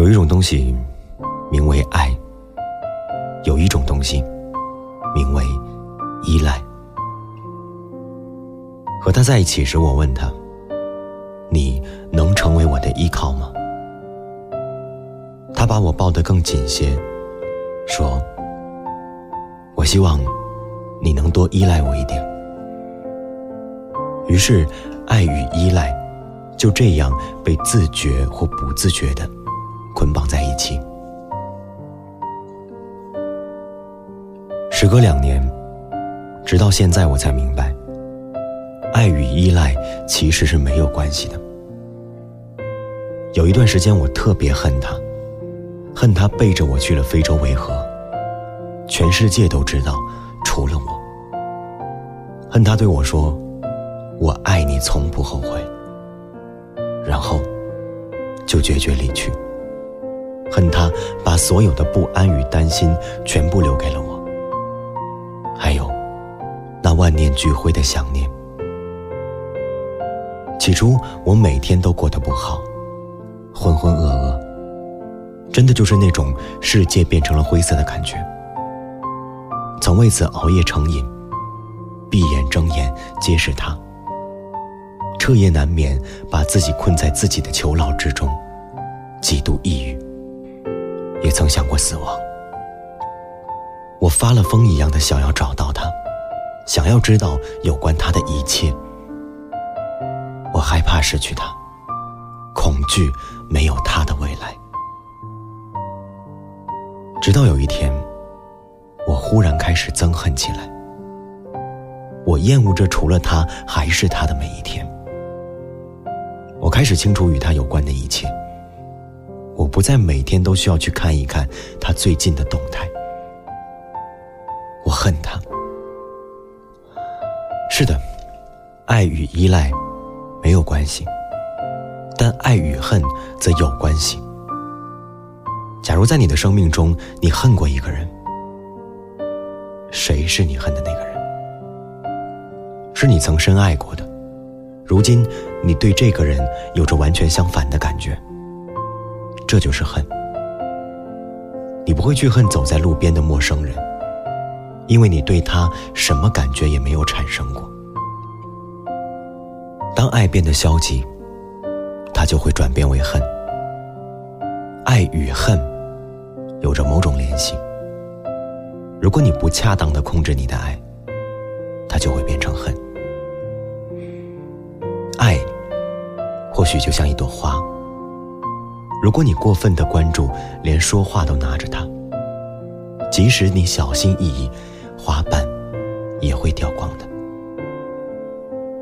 有一种东西，名为爱；有一种东西，名为依赖。和他在一起时，我问他：“你能成为我的依靠吗？”他把我抱得更紧些，说：“我希望你能多依赖我一点。”于是，爱与依赖就这样被自觉或不自觉的捆绑在一起。时隔两年，直到现在，我才明白。爱与依赖其实是没有关系的。有一段时间，我特别恨他，恨他背着我去了非洲维和，全世界都知道，除了我。恨他对我说：“我爱你，从不后悔。”然后就决绝离去。恨他把所有的不安与担心全部留给了我，还有那万念俱灰的想念。起初，我每天都过得不好，浑浑噩噩，真的就是那种世界变成了灰色的感觉。曾为此熬夜成瘾，闭眼睁眼皆是他，彻夜难眠，把自己困在自己的囚牢之中，极度抑郁，也曾想过死亡。我发了疯一样的想要找到他，想要知道有关他的一切。我害怕失去他，恐惧没有他的未来。直到有一天，我忽然开始憎恨起来。我厌恶着除了他还是他的每一天。我开始清楚与他有关的一切。我不再每天都需要去看一看他最近的动态。我恨他。是的，爱与依赖。没有关系，但爱与恨则有关系。假如在你的生命中，你恨过一个人，谁是你恨的那个人？是你曾深爱过的，如今你对这个人有着完全相反的感觉，这就是恨。你不会去恨走在路边的陌生人，因为你对他什么感觉也没有产生过。当爱变得消极，它就会转变为恨。爱与恨有着某种联系。如果你不恰当的控制你的爱，它就会变成恨。爱或许就像一朵花，如果你过分的关注，连说话都拿着它，即使你小心翼翼，花瓣也会掉光的。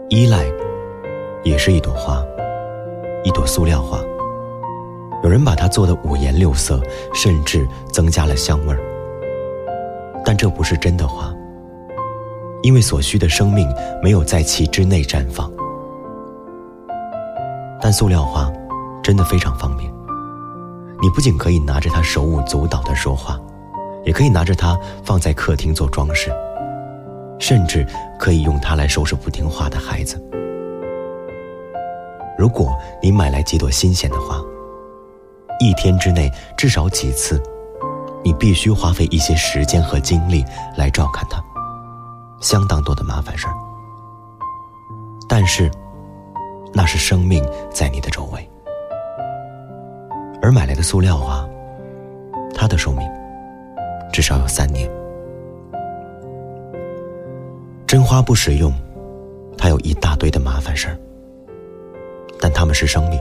依赖。也是一朵花，一朵塑料花。有人把它做的五颜六色，甚至增加了香味儿。但这不是真的花，因为所需的生命没有在其之内绽放。但塑料花真的非常方便，你不仅可以拿着它手舞足蹈的说话，也可以拿着它放在客厅做装饰，甚至可以用它来收拾不听话的孩子。如果你买来几朵新鲜的花，一天之内至少几次，你必须花费一些时间和精力来照看它，相当多的麻烦事儿。但是，那是生命在你的周围，而买来的塑料花，它的寿命至少有三年。真花不实用，它有一大堆的麻烦事儿。但它们是生命，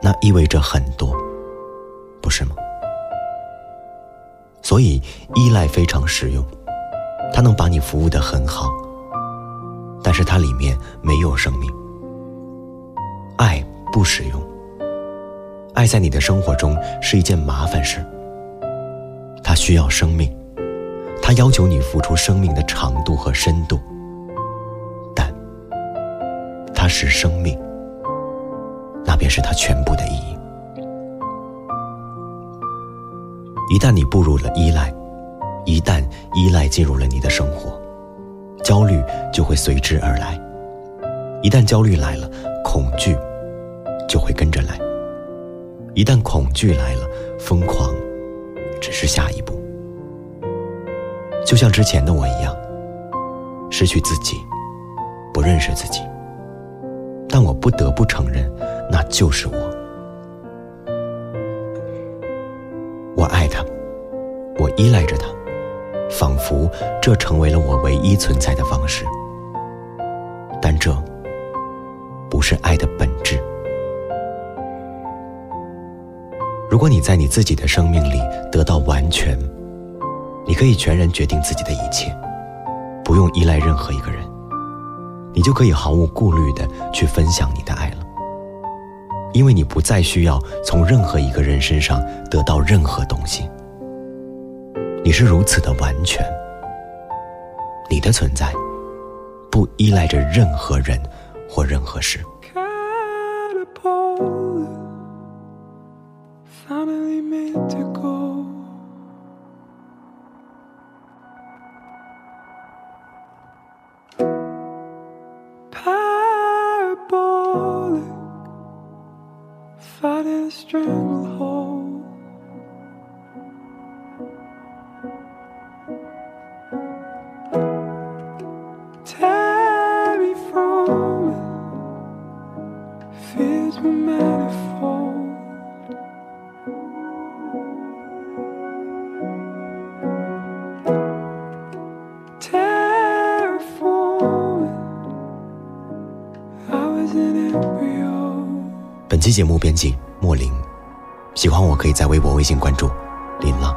那意味着很多，不是吗？所以依赖非常实用，它能把你服务的很好，但是它里面没有生命。爱不实用，爱在你的生活中是一件麻烦事，它需要生命，它要求你付出生命的长度和深度，但它是生命。那便是它全部的意义。一旦你步入了依赖，一旦依赖进入了你的生活，焦虑就会随之而来。一旦焦虑来了，恐惧就会跟着来。一旦恐惧来了，疯狂只是下一步。就像之前的我一样，失去自己，不认识自己。但我不得不承认，那就是我。我爱他，我依赖着他，仿佛这成为了我唯一存在的方式。但这不是爱的本质。如果你在你自己的生命里得到完全，你可以全然决定自己的一切，不用依赖任何一个人，你就可以毫无顾虑的去分享你的爱了，因为你不再需要从任何一个人身上得到任何东西。你是如此的完全，你的存在不依赖着任何人或任何事。本期节目编辑莫林，喜欢我可以在微博、微信关注林浪。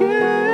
again.